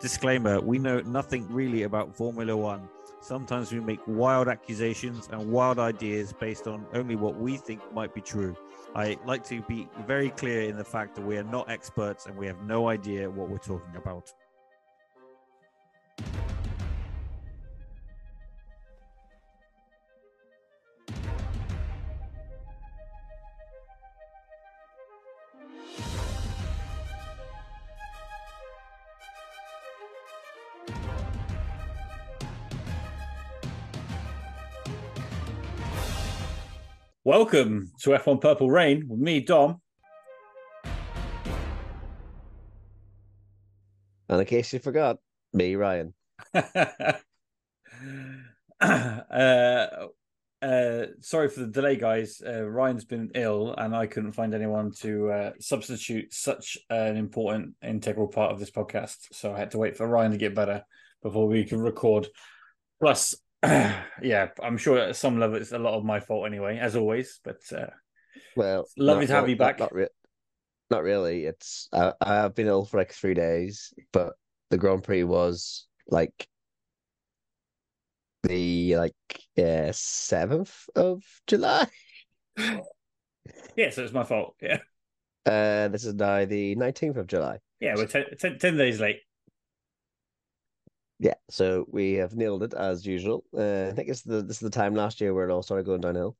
Disclaimer We know nothing really about Formula One. Sometimes we make wild accusations and wild ideas based on only what we think might be true. I like to be very clear in the fact that we are not experts and we have no idea what we're talking about. Welcome to F1 Purple Rain with me, Dom. And in case you forgot, me, Ryan. uh, uh, sorry for the delay, guys. Uh, Ryan's been ill, and I couldn't find anyone to uh, substitute such an important, integral part of this podcast. So I had to wait for Ryan to get better before we can record. Plus, yeah, I'm sure at some level it's a lot of my fault anyway, as always. But uh, well, lovely to have you back. Not, not, re- not really. It's I, I've been ill for like three days, but the Grand Prix was like the like uh seventh of July. yeah, so it's my fault. Yeah. Uh, this is now the nineteenth of July. Yeah, we're ten, ten, 10 days late. Yeah, so we have nailed it as usual. Uh, I think it's the this is the time last year where it all started going downhill.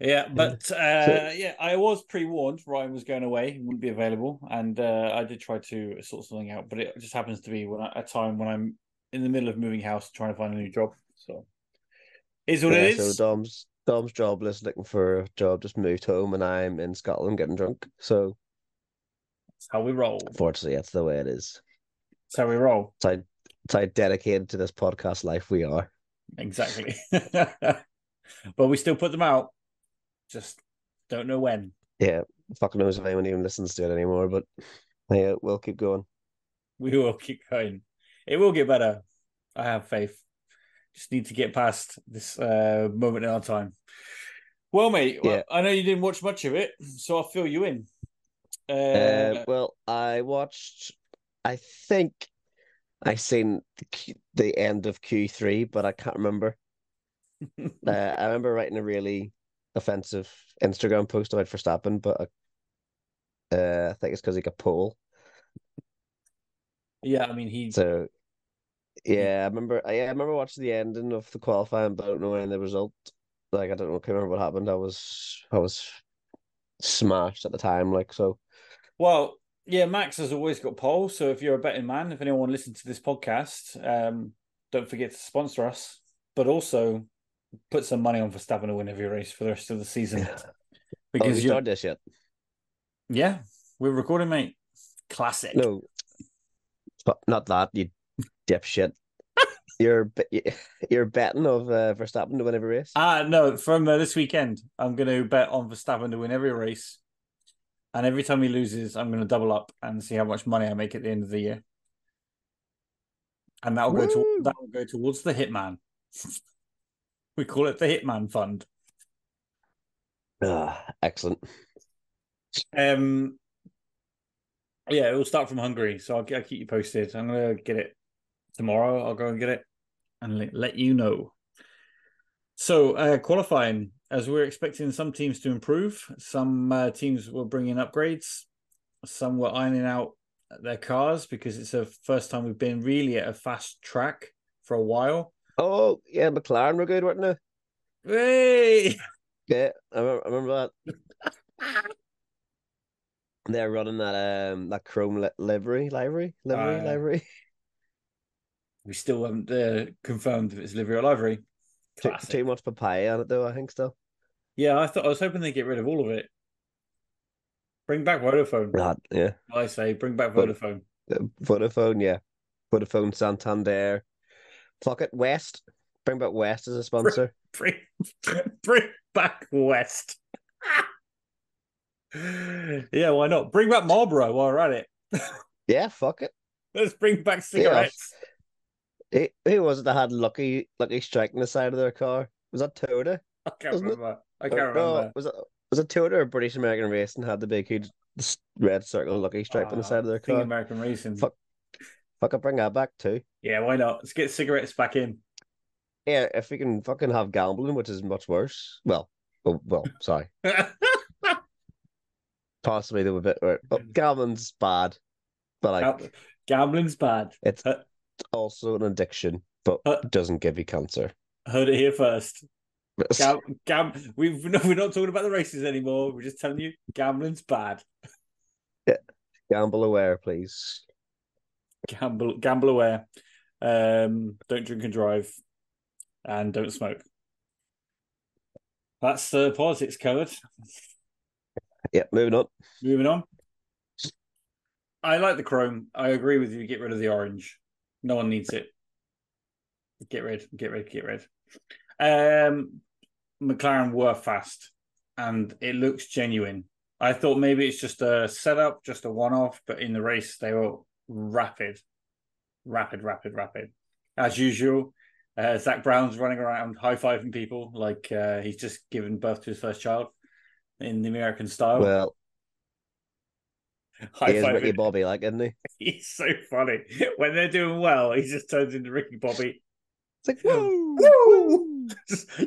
Yeah, but uh, so, yeah, I was pre warned. Ryan was going away; he wouldn't be available, and uh, I did try to sort something out. But it just happens to be when I, a time when I'm in the middle of moving house, trying to find a new job. So, is what yeah, it is. So Dom's Dom's jobless, looking for a job, just moved home, and I'm in Scotland getting drunk. So that's how we roll. Fortunately, that's the way it is. That's how we roll. So how dedicated to this podcast life we are. Exactly. but we still put them out. Just don't know when. Yeah, fucking knows if anyone even listens to it anymore, but yeah, we'll keep going. We will keep going. It will get better. I have faith. Just need to get past this uh, moment in our time. Well, mate, yeah. I know you didn't watch much of it, so I'll fill you in. Uh, uh, well, I watched, I think I seen the, the end of Q three, but I can't remember. uh, I remember writing a really offensive Instagram post about Verstappen, but I, uh, I think it's because he got pole. Yeah, I mean he. So, yeah, I remember. I, I remember watching the ending of the qualifying, but I don't know any the result. Like I don't know, I can't remember what happened. I was I was smashed at the time. Like so. Well, yeah, Max has always got pole. So if you're a betting man, if anyone listens to this podcast, um, don't forget to sponsor us, but also put some money on Verstappen to win every race for the rest of the season. Because oh, you started this yet? Yeah, we're recording, mate. Classic. No, but not that you dipshit. you're you're betting of uh, Verstappen to win every race. Ah, uh, no. From uh, this weekend, I'm going to bet on Verstappen to win every race and every time he loses, I'm going to double up and see how much money I make at the end of the year. And that'll Woo! go to that will go towards the Hitman. we call it the Hitman Fund. Ah, excellent. Um, yeah, it will start from Hungary, so I'll, I'll keep you posted. I'm gonna get it tomorrow. I'll go and get it and let you know. So, uh, qualifying as we're expecting some teams to improve. Some uh, teams were bringing upgrades. Some were ironing out their cars because it's the first time we've been really at a fast track for a while. Oh yeah, McLaren were good, weren't they? Hey, yeah, I remember, I remember that. They're running that um that chrome li- livery, livery, livery, uh, livery. We still haven't uh, confirmed if it's livery or livery. Too, too, much papaya on it though, I think still. Yeah, I thought I was hoping they get rid of all of it. Bring back Vodafone. Yeah. I say bring back Vodafone. Uh, Vodafone, yeah. Vodafone Santander. Fuck it, West. Bring back West as a sponsor. Bring, bring, bring back West. yeah, why not? Bring back Marlboro while we're at it. yeah, fuck it. Let's bring back cigarettes. Yeah. Who, was it that had Lucky Lucky Strike on the side of their car? Was that Toyota? I can't remember. It? I can't or, remember. No, was it was it Toyota or British American Racing had the big huge red circle Lucky Strike uh, on the ah, side of their car? American Racing. Fuck, Fucking bring that back too. Yeah, why not? Let's get cigarettes back in. Yeah, if we can fucking have gambling, which is much worse. Well, oh, well, sorry. Possibly they were a bit. Oh, gambling's bad, but like gambling's bad. It's uh, also an addiction, but uh, doesn't give you cancer. Heard it here first. Gam, gam, we've we're not talking about the races anymore. We're just telling you gambling's bad. Yeah, gamble aware, please. Gamble, gamble aware. Um, don't drink and drive, and don't smoke. That's the politics covered. Yeah, moving on. Moving on. I like the chrome. I agree with you. Get rid of the orange. No one needs it. Get rid, get rid, get rid. Um, McLaren were fast, and it looks genuine. I thought maybe it's just a setup, just a one-off, but in the race they were rapid, rapid, rapid, rapid, as usual. Uh, Zak Brown's running around high fiving people like uh, he's just given birth to his first child in the American style. Well, High he is Ricky Bobby, like, isn't he? He's so funny. When they're doing well, he just turns into Ricky Bobby. It's like, woo, woo,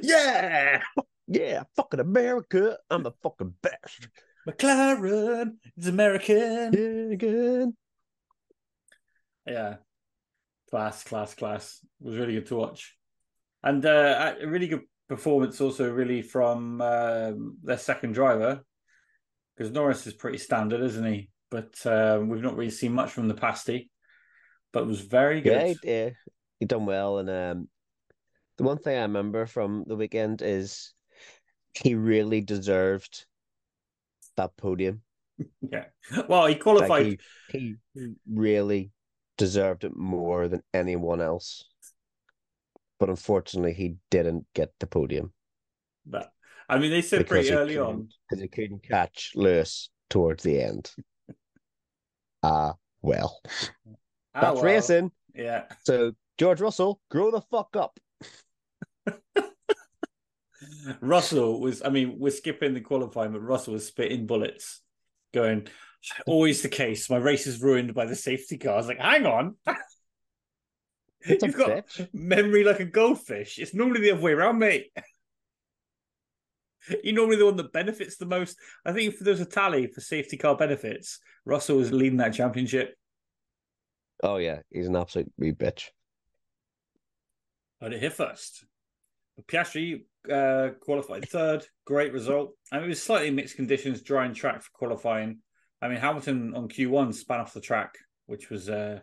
yeah, yeah, fucking America. I'm the fucking best. McLaren is American. Yeah. Yeah, class, class, class. It was really good to watch, and uh, a really good performance also really from um, their second driver because Norris is pretty standard, isn't he? But um, we've not really seen much from the pasty, but it was very good. Yeah, yeah, he done well, and um, the one thing I remember from the weekend is he really deserved that podium. Yeah, well, he qualified. Like he, he really deserved it more than anyone else but unfortunately, he didn't get the podium. But I mean, they said pretty early on because he couldn't catch Lewis towards the end. Ah, uh, well, ah, that's racing. Yeah. So George Russell, grow the fuck up. Russell was, I mean, we're skipping the qualifying, but Russell was spitting bullets, going, always the case. My race is ruined by the safety car. I was like, hang on. You've got bitch. memory like a goldfish. It's normally the other way around, mate. You're normally the one that benefits the most. I think if there's a tally for safety car benefits, Russell is leading that championship. Oh yeah, he's an absolute wee bitch. Heard it here first. Piastri uh, qualified third. Great result. I mean, it was slightly mixed conditions, dry and track for qualifying. I mean, Hamilton on Q1 span off the track, which was uh,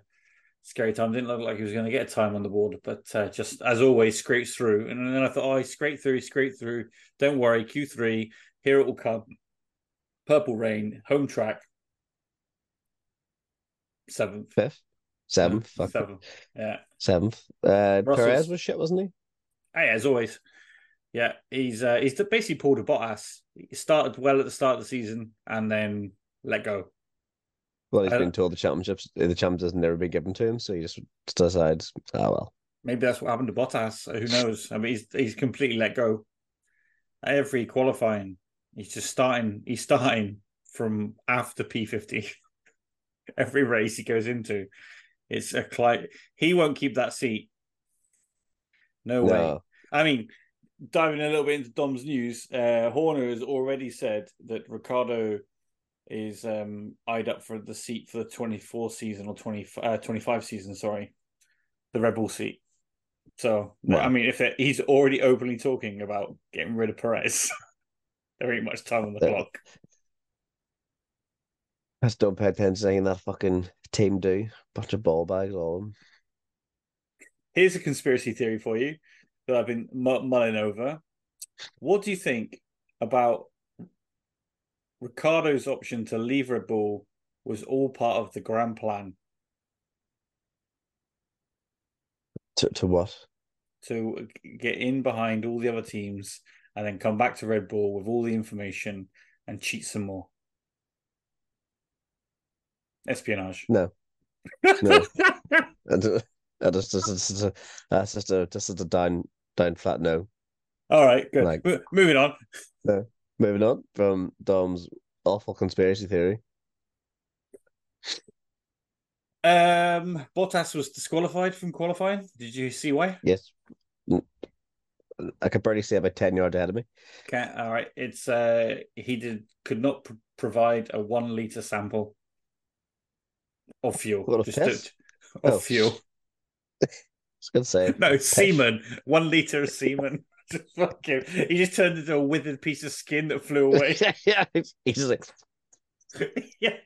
scary time. Didn't look like he was going to get a time on the board, but uh, just as always, scrapes through. And then I thought, oh, he scraped through, he scraped through. Don't worry, Q3, here it will come. Purple Rain, home track. Seventh. Fifth. Seventh. Seventh. Yeah. Seventh. Uh, Perez was shit, wasn't he? Hey, as always. Yeah, he's uh, he's basically pulled a Bottas. He started well at the start of the season and then let go. Well, he's been told the championships, the champions has never been given to him, so he just decides, ah, well. Maybe that's what happened to Bottas. Who knows? I mean, he's he's completely let go. Every qualifying, he's just starting. He's starting from after P fifty. Every race he goes into, it's a client. He won't keep that seat. No, no way. I mean, diving a little bit into Dom's news, uh, Horner has already said that Ricciardo is um, eyed up for the seat for the 24 season or 20, uh, 25 season, sorry, the Red Bull seat. So. I mean, if it, he's already openly talking about getting rid of Perez, there ain't much time on the yeah. clock. don't pay attention to that fucking team do. Bunch of ball bags all them. Here's a conspiracy theory for you that I've been mulling over. What do you think about Ricciardo's option to leave Red Bull was all part of the grand plan. To to what? To get in behind all the other teams and then come back to Red Bull with all the information and cheat some more. Espionage. No. No. that's just, just, a, that's just a just a down down flat no. All right, good. Like, moving on. No. Moving on from Dom's awful conspiracy theory. Um, Bottas was disqualified from qualifying. Did you see why? Yes. Mm. I could barely see about 10 yards ahead of me. Okay, all right. It's uh he did could not pr- provide a one liter sample of fuel. What, Just to- of Oh. fuel. I was going to say, No, semen. One liter of semen. Just fucking, he just turned into a withered piece of skin that flew away. yeah, he's just like, yeah,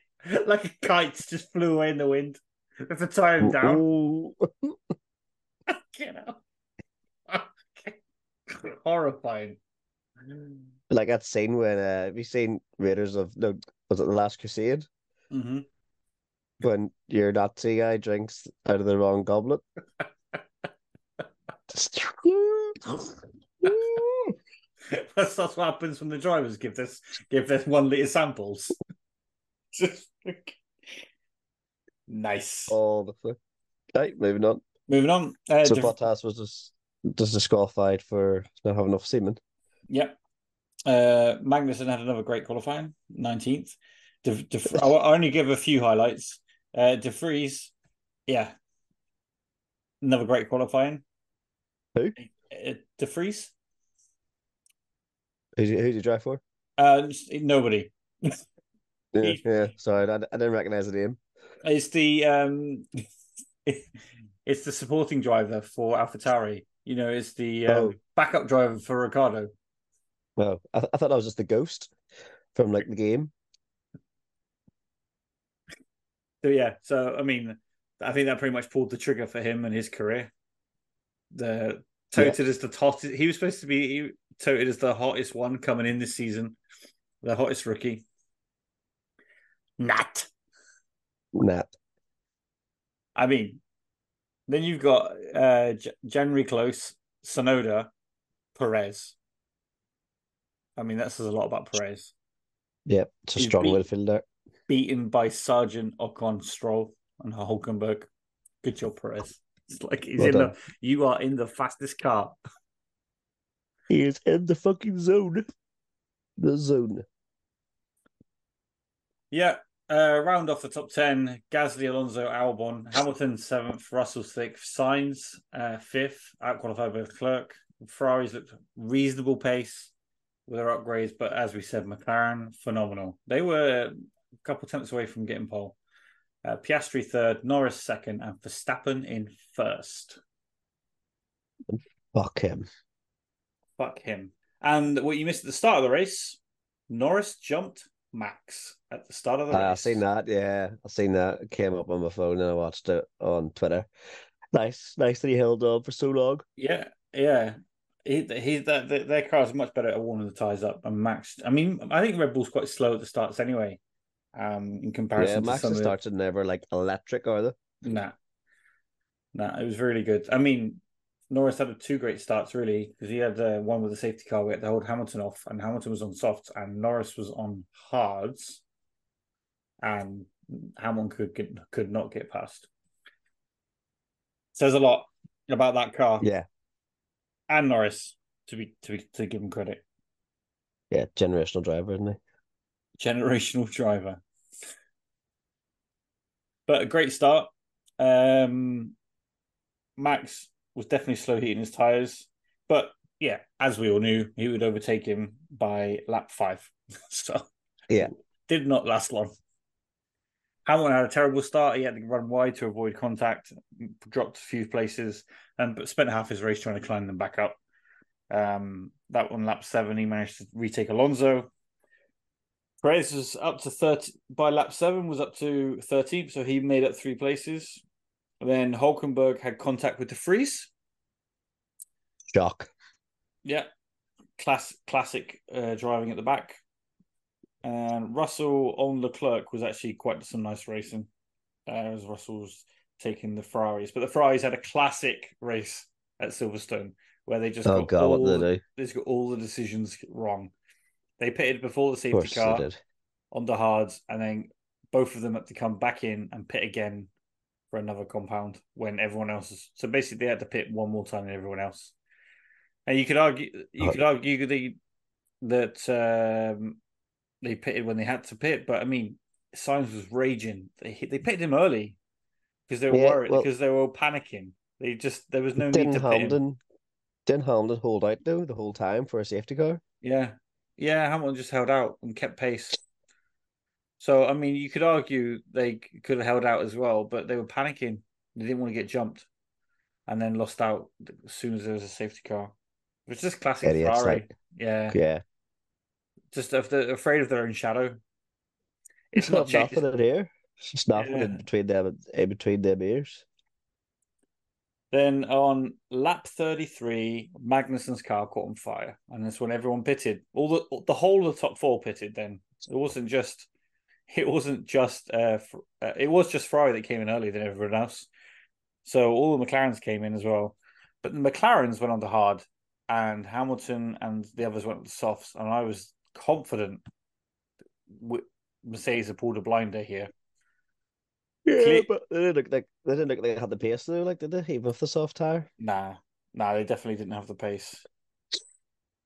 like a kite just flew away in the wind. If to tie him down. You know. Horrifying. like that scene when, uh, have you seen Raiders of, no, was it The Last Crusade? hmm When your Nazi guy drinks out of the wrong goblet? Just- That's, that's what happens when the drivers give this give this one liter samples. Just nice. All the thing. Right, moving on. Moving on. Uh, So Def- Bottas was just, just disqualified for not having enough semen. Yep. Uh, Magnussen had another great qualifying, 19th. De, De, I'll I'll only give a few highlights. Uh, De Vries, yeah. Another great qualifying. Who? Uh, De Vries? Who who did you drive for? Uh, nobody. Yeah, He- yeah. Sorry, I, I didn't recognize the name. It's the um, it's the supporting driver for AlphaTauri. You know, it's the um, Oh. backup driver for Ricciardo. Well, I, th- I thought that was just the ghost from like the game. So yeah, so I mean, I think that pretty much pulled the trigger for him and his career. The touted as the hottest, he was supposed to be touted as the hottest one coming in this season, the hottest rookie. Nat. Nat. I mean, then you've got uh January Close, Tsunoda, Perez. I mean, that says a lot about Perez. Yep, it's a He's strong beat- midfield there. Beaten by Sargeant Ocon, Stroll, and Hulkenberg. Good job, Perez. It's like he's Well in done. the. You are in the fastest car. He is in the fucking zone. The zone. Yeah. Uh, round off the top ten: Gasly, Alonso, Albon, Hamilton seventh, Russell sixth, Sainz uh, fifth, outqualified by Clerk. Ferraris looked reasonable pace with their upgrades, but as we said, McLaren phenomenal. They were a couple tenths away from getting pole. Uh, Piastri third, Norris second, and Verstappen in first. Fuck him. Fuck him. And what you missed at the start of the race, Norris jumped Max at the start of the Ah, I've seen that. Yeah, I've seen that. It came up on my phone and I watched it on Twitter. Nice, nice that he held on for so long. Yeah, yeah. He, he, that that- their car is much better at warming the tires up. And Max, I mean, I think Red Bull's quite slow at the starts anyway. Um, in Yeah, comparison to Max some of starts are never like electric, are they? Nah. Nah, it was really good. I mean, Norris had two great starts, really, because he had uh, one with the safety car. We had to hold Hamilton off, and Hamilton was on softs, and Norris was on hards, and Hamilton could get, could not get past. Says a lot about that car Yeah, and Norris to be to be to give him credit. yeah, generational driver, isn't he? generational driver. But a great start. Um, Max was definitely slow heating his tires, but yeah, as we all knew, he would overtake him by lap five. so Yeah. did not last long. Hamilton had a terrible start. He had to run wide to avoid contact, dropped a few places, and but spent half his race trying to climb them back up. Um, that one, lap seven, he managed to retake Alonso. Perez was up to 30 by lap seven, was up to 13th, so he made up three places. Then Hulkenberg had contact with De Vries. Shock. Yeah, class classic uh, driving at the back. And Russell on Leclerc was actually quite some nice racing, uh, as Russell was taking the Ferraris. But the Ferraris had a classic race at Silverstone where they just Oh got god, all, what they do? they just got all the decisions wrong. They pitted before the safety car on the hards, and then both of them had to come back in and pit again for another compound when everyone else is. So basically, they had to pit one more time than everyone else. And you could argue, you Oh. could argue the, that um, they pitted when they had to pit, but I mean, Sainz was raging. They they pitted him early, because they were Yeah, worried well- because they were all panicking. They just there was no need Didn't to pit him. Didn't Hamilton hold out though the whole time for a safety car? Yeah, yeah. Hamilton just held out and kept pace. So I mean, you could argue they could have held out as well, but they were panicking. They didn't want to get jumped, and then lost out as soon as there was a safety car. It's just classic Idiots, Ferrari. like- yeah, Yeah. just if they're afraid of their own shadow. It's It's not not cha- nothing in here. It's just nothing Yeah. in between them in between them ears. Then on lap 33, Magnussen's car caught on fire, and that's when everyone pitted. All the the whole of the top four pitted. Then it wasn't just it wasn't just uh, uh it was just Ferrari that came in earlier than everyone else. So all the McLarens came in as well, but the McLarens went on to hard, and Hamilton and the others went on to softs, and I was confident Mercedes had pulled a blinder here. Yeah, Cle- but they didn't look like they didn't look like they had the pace though, like did they? Even with the soft tire. Nah, nah, they definitely didn't have the pace.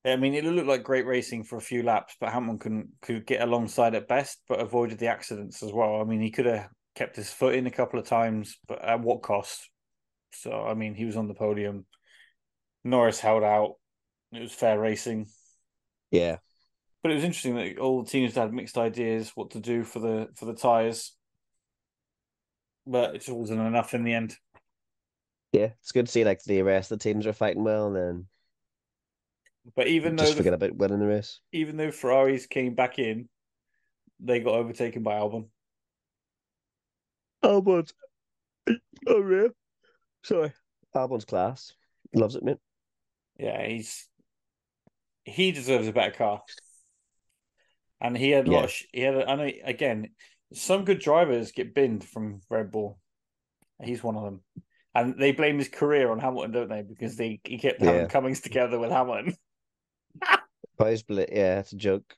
I mean, it looked like great racing for a few laps, but Hamilton couldn't could get alongside at best, but avoided the accidents as well. I mean, he could have kept his foot in a couple of times, but at what cost? So, I mean, he was on the podium. Norris held out. It was fair racing, Yeah. but it was interesting that all the teams had mixed ideas what to do for the for the tires, but it wasn't enough in the end. Yeah. It's good to see like the rest of the teams are fighting well and then But even though just forget about winning the race. even though Ferraris came back in, they got overtaken by Albon. Albon, oh real. Sorry. Albon's class. Loves it, mate. Yeah, he's he deserves a better car, and he had a lot. Of, sh- he had. A, I know again, some good drivers get binned from Red Bull. He's one of them, and they blame his career on Hamilton, don't they? Because they he kept having Yeah. Cummings together with Hamilton. Boys, bla- yeah, it's a joke.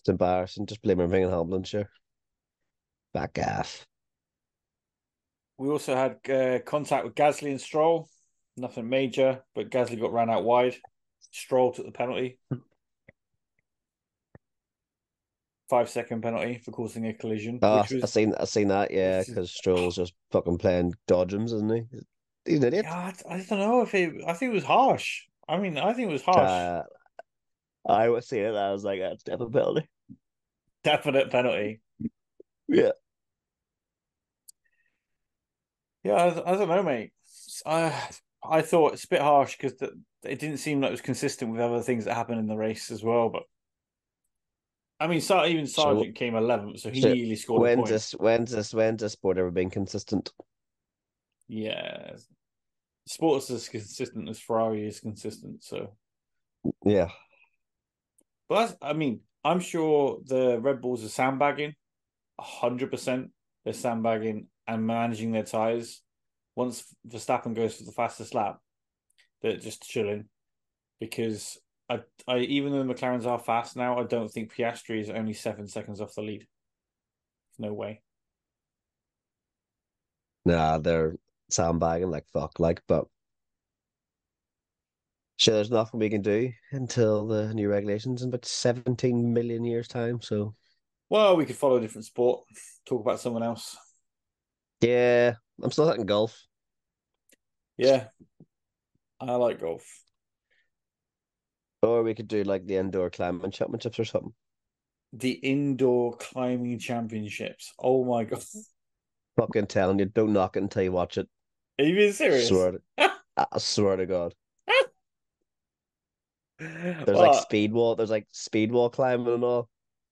It's embarrassing. Just blame everything on Hamlin, sure. Back off. We also had uh, contact with Gasly and Stroll. Nothing major, but Gasly got ran out wide. Stroll took the penalty. Five second penalty for causing a collision, Oh, was seen I seen that, yeah, because Stroll's just fucking playing dodgems, isn't he? He's an idiot. Yeah, I, I don't know if it. I think it was harsh. I mean, I think it was harsh. Uh, I was seeing it, I was like, that's definitely a penalty. Definite penalty. Yeah. Yeah, I, I don't know, mate. I I thought it's a bit harsh because it didn't seem like it was consistent with other things that happened in the race as well. But I mean, even So- Sargeant came eleventh, so he so nearly scored a When's this when's this when's this sport ever been consistent? Yeah, sports as consistent as Ferrari is consistent. So, Yeah. but that's, I mean, I'm sure the Red Bulls are sandbagging, hundred percent. They're sandbagging and managing their tires. Once Verstappen goes for the fastest lap, they're just chilling because I, I even though the McLarens are fast now, I don't think Piastri is only seven seconds off the lead. No way. Nah, they're sandbagging like fuck, like, but sure, there's nothing we can do until the new regulations in about 17 million years' time. So, Well, we could follow a different sport, talk about someone else. yeah, I'm still hitting golf. Yeah, I like golf. Or we could do like the indoor climbing championships or something. The indoor climbing championships. Oh my god! Fucking telling you, don't knock it until you watch it. Are you being serious? Swear to, I swear to God. There's Well, like speed wall, there's like speed wall climbing and all.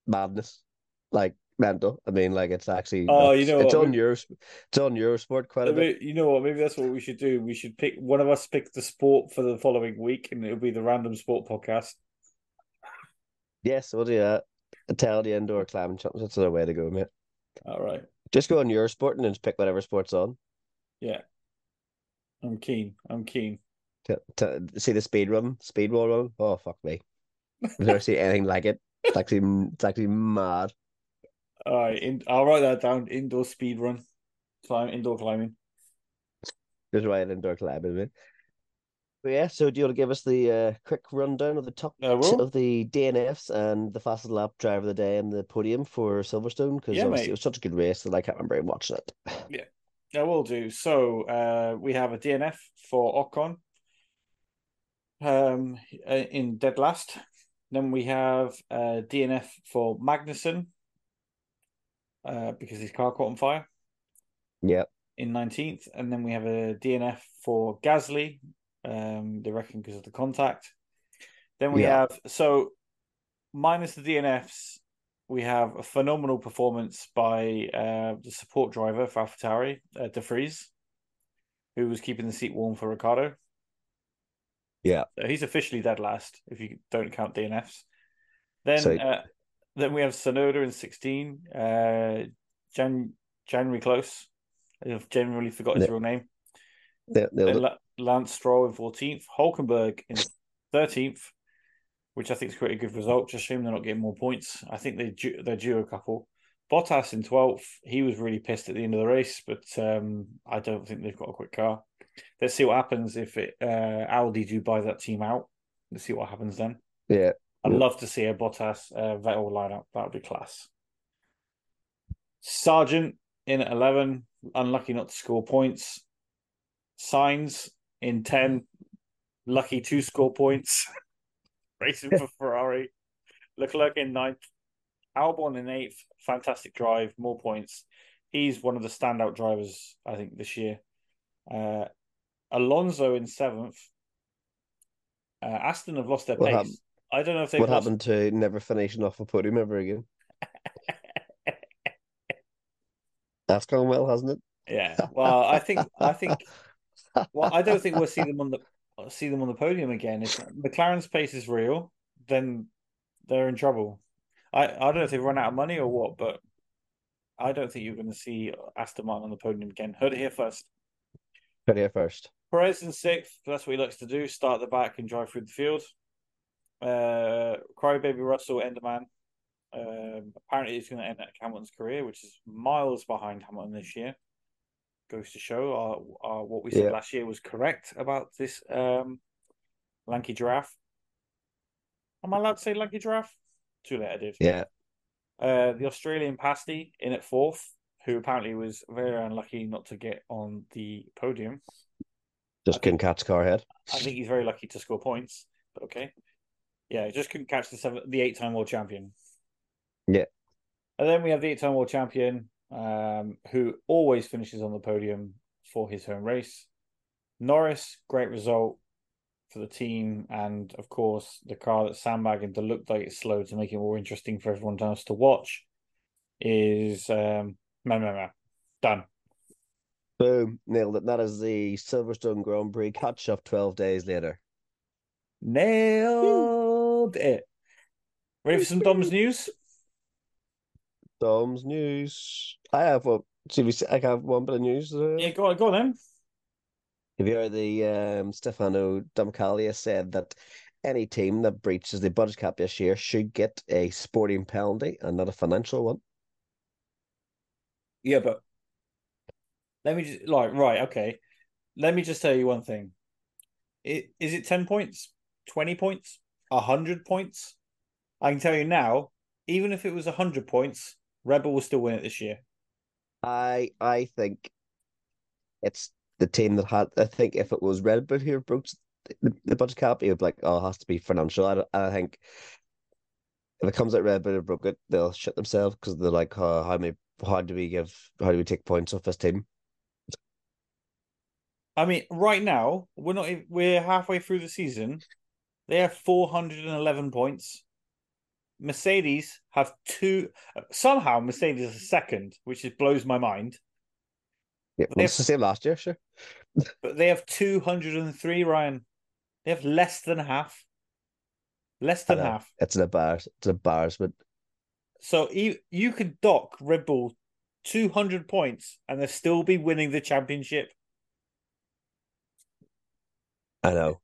Madness. Like mental. I mean, like it's actually Oh, you know it's what, on your it's on Eurosport quite a bit. you know what? Maybe that's what we should do. We should pick one of us pick the sport for the following week, and it'll be the random sport podcast. Yes, we'll do that. Tell the indoor climbing championships That's the way to go, mate. All right. Just go on Eurosport and then just pick whatever sport's on. Yeah. I'm keen. I'm keen. To, t- see the speed run, speed wall run. Oh fuck me! I've never seen anything like it. It's actually it's actually mad. All right. In, I'll write that down. Indoor speed run. Climb indoor climbing. Just right indoor climbing, mate. But yeah, so do you want to give us the uh, quick rundown of the top of the DNFs and the fastest lap driver of the day and the podium for Silverstone? Because Yeah, obviously mate. it was such a good race that I can't remember watching it. Yeah, I will do. So uh, we have a DNF for Ocon um, uh, in dead last. Then we have a DNF for Magnussen uh, because his car caught on fire Yep. in 19th. And then we have a DNF for Gasly, um, they reckon because of the contact. Then we Yeah. have, so minus the DNFs, we have a phenomenal performance by uh, the support driver for AlphaTauri, uh, De Vries, who was keeping the seat warm for Ricciardo. Yeah. So he's officially dead last if you don't count DNFs. Then So- uh, then we have Tsunoda in 16, uh, Jan- January Close. I've generally forgot his Yeah. real name. La- Lance Stroll in 14th, Hulkenberg in 13th, which I think is quite a good result. Just shame they're not getting more points. I think they due, they're due a couple. Bottas in 12th, he was really pissed at the end of the race, but um, I don't think they've got a quick car. Let's see what happens if it uh, Audi do buy that team out. Let's see what happens then. Yeah. I'd Yeah. love to see a Bottas uh, Vettel lineup. That would be class. Sargeant in at 11, unlucky not to score points. Sainz in 10, lucky to score points. Racing for Ferrari. Leclerc in ninth. Albon in eighth. Fantastic drive, more points. He's one of the standout drivers, I think, this year. Uh, Alonso in seventh. Uh, Aston have lost their What pace. I don't know if they've What happened to never finishing off a podium ever again? That's gone well, hasn't it? Yeah. Well, I think I think well, I don't think we'll see them on the see them on the podium again. If McLaren's pace is real, then they're in trouble. I, I don't know if they've run out of money or what, but I don't think you're going to see Aston Martin on the podium again. Heard it here first. Put here first. Perez in sixth. That's what he likes to do: start the back and drive through the field. Uh, Crybaby Russell, Enderman. Um, apparently, he's going to end at Hamilton's career, which is miles behind Hamilton this year. Goes to show our, our what we said Yeah. last year was correct about this um, lanky giraffe. Am I allowed to say lanky giraffe? Too late, I did. Yeah. Uh, the Australian Pasty in at fourth, who apparently was very unlucky not to get on the podium. Just couldn't catch car head. I think he's very lucky to score points, but okay. Yeah, just couldn't catch the seven, the eight-time world champion. Yeah. And then we have the eight-time world champion, um, who always finishes on the podium for his home race. Norris, great result for the team, and of course the car that sandbagging to look like it's slow to make it more interesting for everyone else to watch is um, no, no, no, done. Boom. Nailed it. That is the Silverstone Grand Prix catch up 12 days later. Nailed it. Ready for some Dom's news? Dom's news. I have a CBC. I have one bit of news. uh, Yeah, go on, go on then. Have you heard the um, Stefano Domenicali said that any team that breaches the budget cap this year should get a sporting penalty and not a financial one? Yeah, but let me just like right, okay. Let me just tell you one thing. It, is it ten points, twenty points, hundred points? I can tell you now. Even if it was hundred points, Red Bull will still win it this year. I I think it's the team that had. I think if it was Red Bull who broke the, the budget cap, it would be like, oh, it has to be financial. I, I think if it comes out Red Bull who broke it, they'll shit themselves because they're like, oh, how many? How do we give? How do we take points off this team? I mean, right now we're not. We're halfway through the season. They have four hundred and eleven points. Mercedes have two. Somehow Mercedes is second, which is, blows my mind. Yeah, well, it's the same last year, sure. But they have 203, Ryan. They have less than half. Less than half. It's an embarrass. It's an embarrassment. So you, you could dock Red Bull 200 points and they'll still be winning the championship. I know.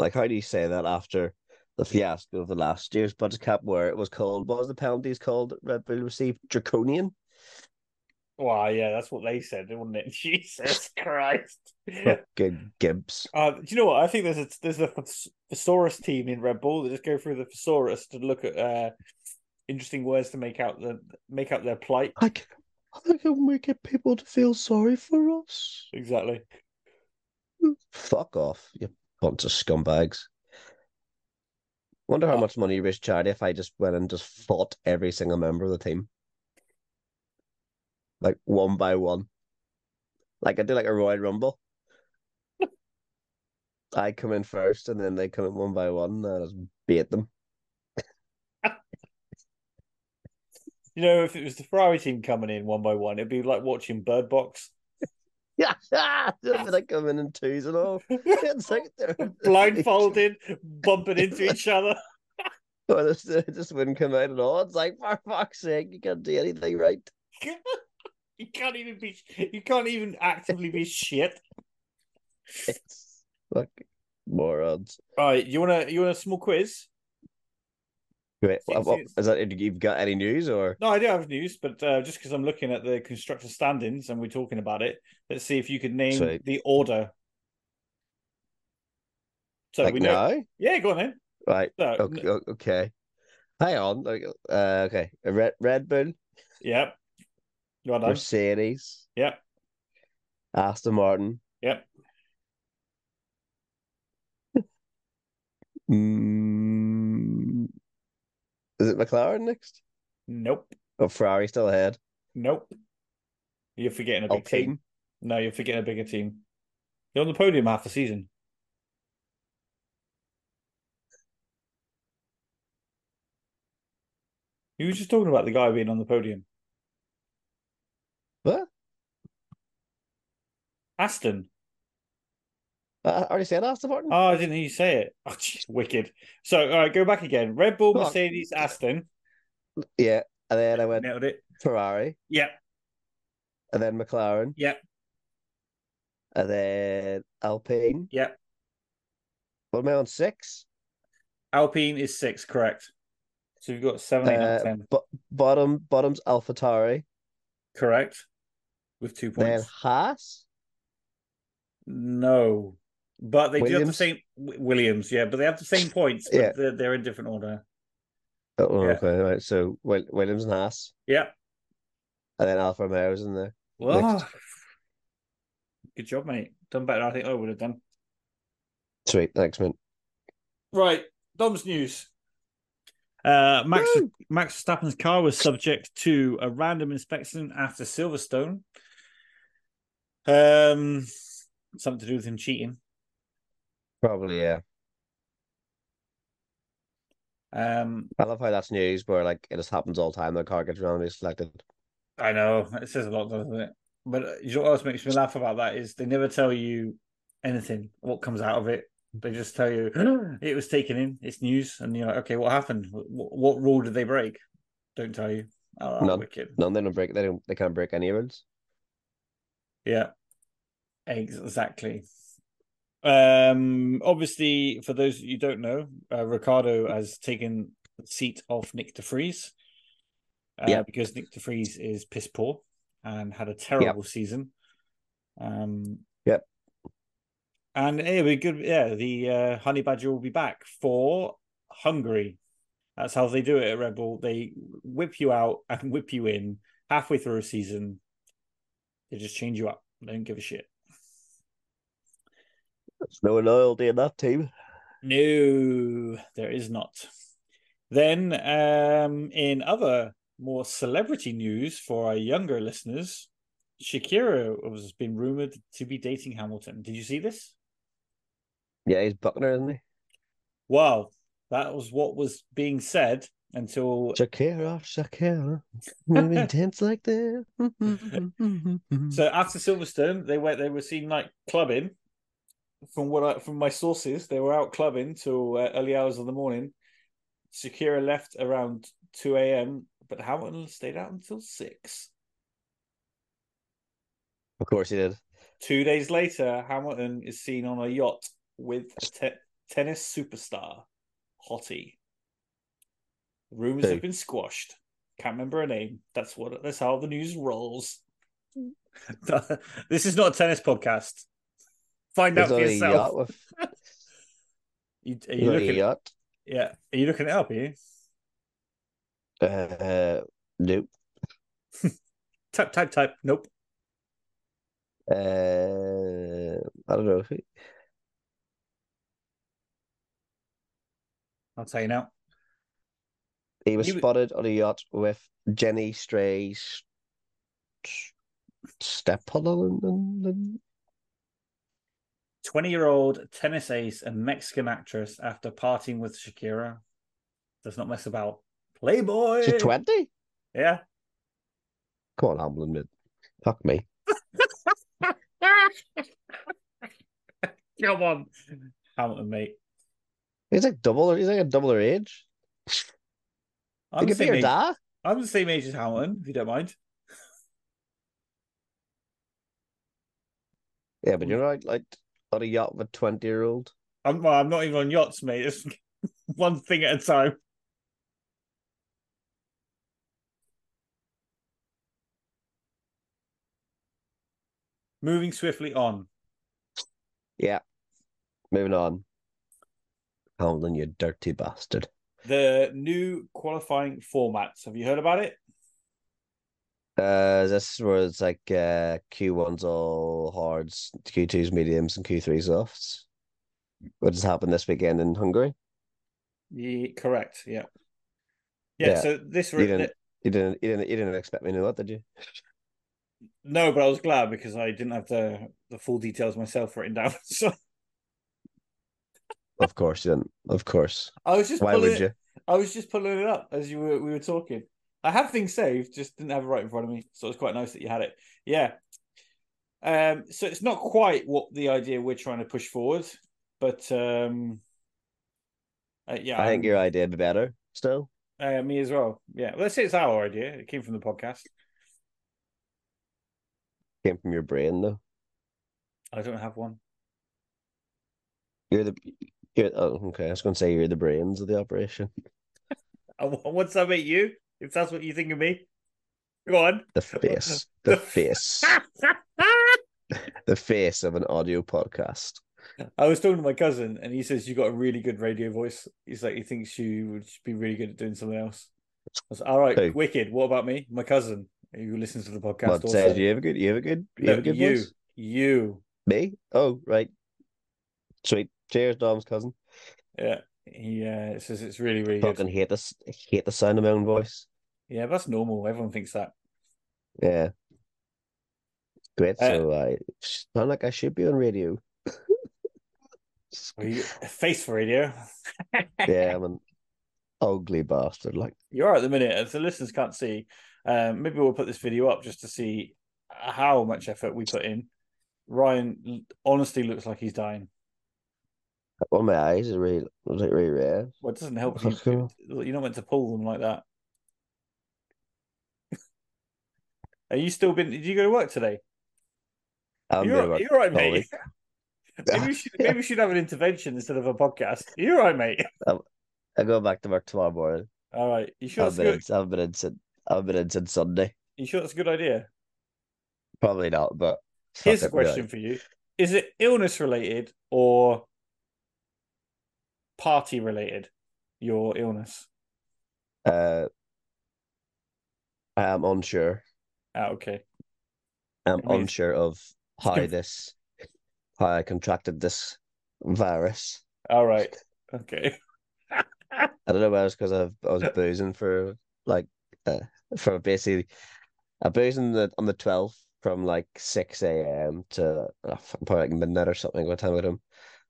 Like, how do you say that after the fiasco of the last year's budget cap, where it was called, what was the penalties called Red Bull received? Draconian? Wow, yeah, that's what they said, wasn't it? Jesus Christ. Good Gibbs. Uh, do you know what? I think there's a there's a thes- thesaurus team in Red Bull that just go through the thesaurus to look at uh, interesting words to make out the make out their plight. I, c- I can we get people to feel sorry for us. Exactly. Fuck off, you bunch of scumbags. Wonder how Oh. much money you raise charity if I just went and just fought every single member of the team. Like one by one. Like I do like a Royal Rumble. I come in first and then they come in one by one and I just beat them. You know, if it was the Ferrari team coming in one by one, it'd be like watching Bird Box. Yeah, like coming in twos and all. It's like they're Blindfolded, bumping into each other. Well, this it just wouldn't come out at all. It's like for fuck's sake, you can't do anything right. you can't even be. You can't even actively be shit. It's fuck morons. All right, you want to you want a small quiz? Wait, what, what, is that? You've got any news or? No, I do have news, but uh, just because I'm looking at the constructor standings and we're talking about it, let's see if you could name the order. So like we know. now? Yeah, go on then. Right. So, Okay. o- okay. Hang on. Uh, okay. Red Red Bull, Yep. Well done. Mercedes, Yep. Aston Martin. Yep. Mm, is it McLaren next? Nope. Oh, Ferrari still ahead. Nope. You're forgetting a oh, big team. No, you're forgetting a bigger team. You're on the podium half the season. You were just talking about the guy being on the podium. What? Aston. I already said Aston Martin. Oh, I didn't hear you say it. Oh, jeez, wicked. So, all right, go back again. Red Bull, Come on. Mercedes, Aston. yeah. And then I went Nailed it. Ferrari, Yep. and then McLaren, Yep. and then Alpine. Yep. What am I on six? Alpine is six, correct. So you've got seven, eight, nine, Uh, ten. bottom bottom's AlphaTauri, Correct. With two points. then. Haas. No. But they do have the same Williams, yeah, but they have the same points, but Yeah. they're, they're in different order. Oh, Yeah. okay, right. So Williams and Haas, Yeah. and then Alfa Romeo's in there. Well, Next. good job, mate. Done better I think I would have done. Sweet, thanks, man. Right, Dom's news. Uh, Max Woo! Max Verstappen's car was subject to a random inspection after Silverstone. Um, something to do with him cheating. Probably, yeah. Um, I love how that's news where like it just happens all the time. The car gets randomly selected. I know it says a lot, doesn't it? But uh, you know what else makes me laugh about that is they never tell you anything what comes out of it. They just tell you it was taken in. It's news, and you're like, okay, what happened? What, what rule did they break? Don't tell you. Oh, None. wicked. None they don't break. They don't. They can't break any rules. Yeah, exactly. Um, obviously, for those you don't know, uh, Ricciardo has taken the seat off Nick De Vries. Uh, Yeah. because Nick De Vries is piss poor and had a terrible season. Um, Yep. And it'll be good. Yeah, the uh, Honey Badger will be back for Hungary. That's how they do it at Red Bull. They whip you out and whip you in halfway through a season. They just change you up. They don't give a shit. There's no loyalty in that team. No, there is not. Then, um, in other more celebrity news for our younger listeners, Shakira has been rumored to be dating Hamilton. Did you see this? Yeah, he's Buckner, isn't he? Well, that was what was being said until Shakira, Shakira, when intense like that. so after Silverstone, they went. They were seen like clubbing. From what I, from my sources, they were out clubbing till uh, early hours of the morning. Shakira left around two a.m., but Hamilton stayed out until six. of course he did. Two days later, Hamilton is seen on a yacht with a te- tennis superstar, Hottie. Rumors Who? have been squashed. Can't remember her name. That's what. That's how the news rolls. this is not a tennis podcast. Find out for on yourself. with. You, are you on a looking? yacht. Yeah, are you looking it up? Are you? Uh, nope. Type, type, type. Nope. Uh, I don't know. if it. I'll tell you now. He was He spotted on a yacht with Jenny Stray's stepmother. 20 year old tennis ace and Mexican actress after parting with Shakira. Does not mess about. Playboy. She's 20? Yeah. Come on, Hamilton, mate. Fuck me. Come on. Hamilton, mate. He's like double, he's like a double her age. I'm the, same age, dad. I'm the same age as Hamilton, if you don't mind. Yeah, but you're right. like on a yacht with a 20 year old. I'm, well, I'm not even on yachts, mate. It's one thing at a time. Moving swiftly on. Yeah. Moving on. Hamilton, you dirty bastard. The new qualifying formats. Have you heard about it? Uh, this is where it's like uh, Q1's all hards, Q2's mediums, and Q3's softs. What has happened this weekend in Hungary? Yeah, correct. Yeah. Yeah. Yeah. So this. You didn't, you didn't, you didn't, you didn't expect me to know that, did you? No, but I was glad because I didn't have the the full details myself written down. So Of course you didn't. Of course. I was just Why pulling would it, you? I was just pulling it up as you were we were talking. I have things saved, just didn't have it right in front of me. So it's quite nice that you had it. Yeah. Um, so it's not quite what the idea we're trying to push forward, but um uh, yeah, I think your idea would be better still. uh, me as well. Yeah, let's say it's our idea. It came from the podcast. Came from your brain though. I don't have one. You're the you're oh okay. I was gonna say you're the brains of the operation. What's that make you? If that's what you think of me, go on. The face. The face. The face of an audio podcast. I was talking to my cousin, and he says you got a really good radio voice. He's like, he thinks you would be really good at doing something else. I was like, all right, Who? wicked. What about me? My cousin who listens to the podcast. What also. says you have a good you have a good you No, have a good you, voice? you, Me? Oh, right. Sweet. Cheers, Dom's cousin. yeah. He uh, says it's really, really good. Fucking hate this hate the sound of my own voice. Yeah, that's normal. Everyone thinks that. Yeah. Great. Uh, So I sound like I should be on radio. Are you face for radio? yeah, I'm an ugly bastard. Like You are at the minute, as the listeners can't see. Um, maybe we'll put this video up just to see how much effort we put in. Ryan honestly looks like he's dying. Well, my eyes is really like really red. Well, it doesn't help you, you're not meant to pull them like that. Are you still been? Did you go to work today? I'm you're, gonna you're right, mate. maybe we should maybe we should have an intervention instead of a podcast. You're right, mate. I'm going back to work tomorrow morning. All right. You sure I've it's been good? in, I've been in since I've been in since Sunday. You sure that's a good idea? Probably not, but Here's a question for you: Is it illness related or party related? Your illness? Uh, I am unsure. Ah, okay. I'm mean, unsure of how conf- this how I contracted this virus. All right. Okay. I don't know whether it's because I was boozing for like uh, for basically I boozed on the on the twelfth from like six a.m. to uh, probably like midnight or something. What time with him?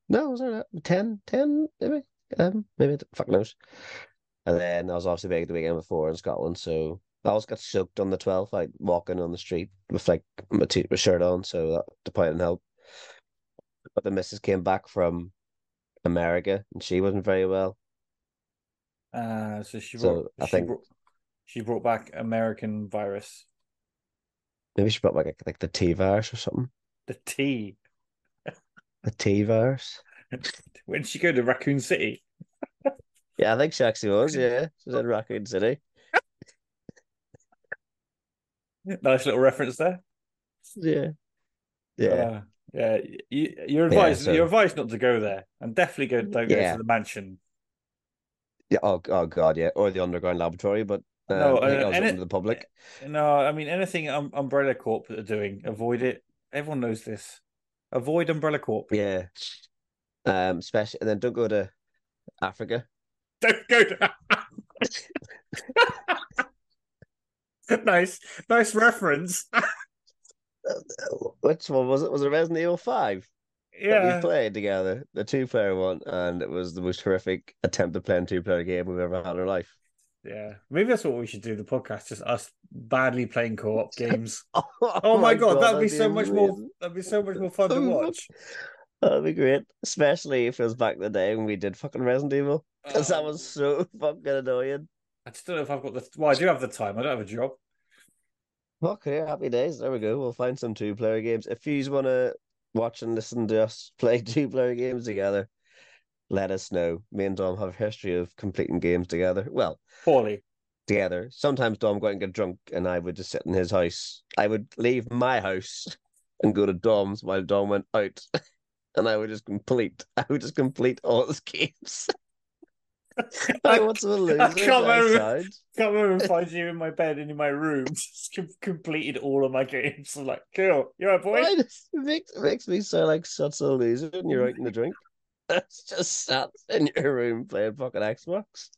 No, was it 10, 10 maybe? Um, maybe fuck knows. And then I was obviously big the weekend before in Scotland, so I always got soaked on the twelfth, like walking on the street with like my, t- my shirt on, so that the point didn't help. But the missus came back from America, and she wasn't very well. Uh, so she So, brought, I she think- brought she brought back American virus. Maybe she brought like like the T virus or something. The T. The T virus. When did she go to Raccoon City? Yeah, I think she actually was. Yeah, she was in Raccoon City. Nice little reference there. Yeah, yeah. Uh, yeah. You, you're advised. so- You're advised not to go there, and definitely go. Don't go Yeah. to the mansion. Yeah, oh, oh god, yeah, or the underground laboratory. But Um, No, I uh, I was open to the public. No, I mean anything um, Umbrella Corp are doing, avoid it. Everyone knows this. Avoid Umbrella Corp. Yeah. Um, especially and then don't go to Africa. Don't go to. nice, nice reference. Which one was it? Was it Resident Evil Five that we played together? The two player one, and it was the most horrific attempt at playing two player game we've ever had in our life. yeah. Maybe that's what we should do. The podcast, just us badly playing co-op games. Oh, Oh, my god, that'd be that'd so much more. That'd be so much more fun to watch. That'd be great, especially if it was back in the day when we did fucking Resident Evil, because that Um, was so fucking annoying. I just don't know if I've got the. Well, I do have the time. I don't have a job. Okay, happy days. There we go. We'll find some two player games. If you want to watch and listen to us play two player games together, let us know. Me and Dom have a history of completing games together. Well, Poorly. together. Sometimes Dom go out and get drunk, and I would just sit in his house. I would leave my house and go to Dom's while Dom went out, and I would just complete. I would just complete all his games. I want to lose. I can't remember. Can't remember if I was you in my bed and in my room. Just com- completed all of my games. I'm like, cool. You're a boy. It makes, it makes me sound like such a loser when you're out in the drink. It's just sat in your room playing fucking Xbox.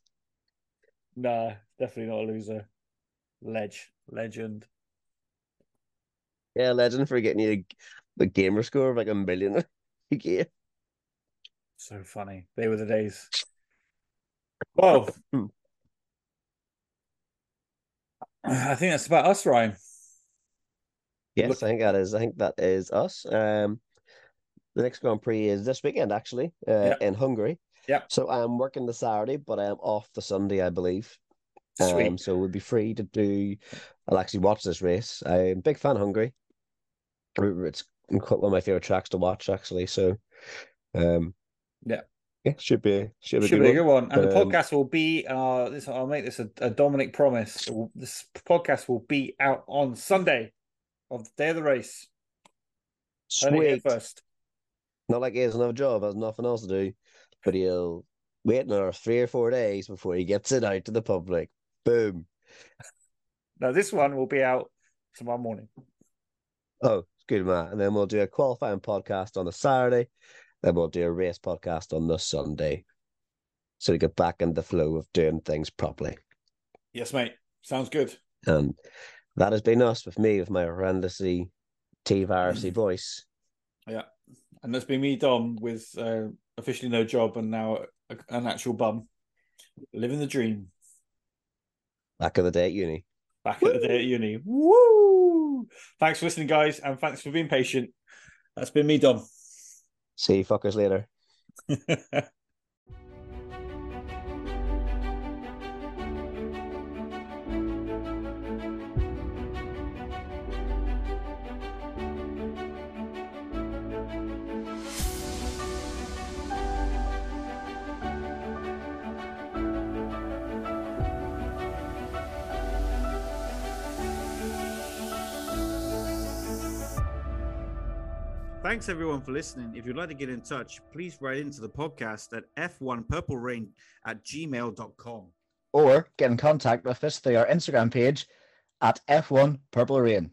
Nah, definitely not a loser. Ledge, legend. Yeah, legend for getting you the gamer score of like a million a game. So funny. They were the days. Well, Hmm. I think that's about us, Ryan. Yes, Look- I think that is. I think that is us. Um, the next Grand Prix is this weekend, actually, uh, Yeah. in Hungary. Yeah. So I'm working the Saturday, but I'm off the Sunday, I believe. Sweet. Um, so we'll be free to do. I'll actually watch this race. I'm a big fan of Hungary. It's quite one of my favorite tracks to watch, actually. So, um, Yeah. Yeah, should be should be, a good be a one. good one. And the Um, podcast will be uh this I'll make this a, a Dominic promise. Will- This podcast will be out on Sunday of the day of the race. Heard it Sweet. first. Not like he has another job, has nothing else to do, but he'll wait another three or four days before he gets it out to the public. Boom. Now this one will be out tomorrow morning. Oh, good man. And then we'll do a qualifying podcast on the Saturday. Then we'll do a race podcast on the Sunday. So we get back in the flow of doing things properly. Yes, mate. Sounds good. And that has been us with me with my horrendously T virusy voice. Yeah. And that's been me, Dom, with uh, officially no job and now a, an actual bum. Living the dream. Back in the day at uni. Back at the day at uni. Woo! Thanks for listening, guys, and thanks for being patient. That's been me, Dom. See you fuckers later. Thanks everyone for listening. If you'd like to get in touch, please write into the podcast at f1purplerain at gmail.com. Or get in contact with us through our Instagram page at F1 Purple Rain.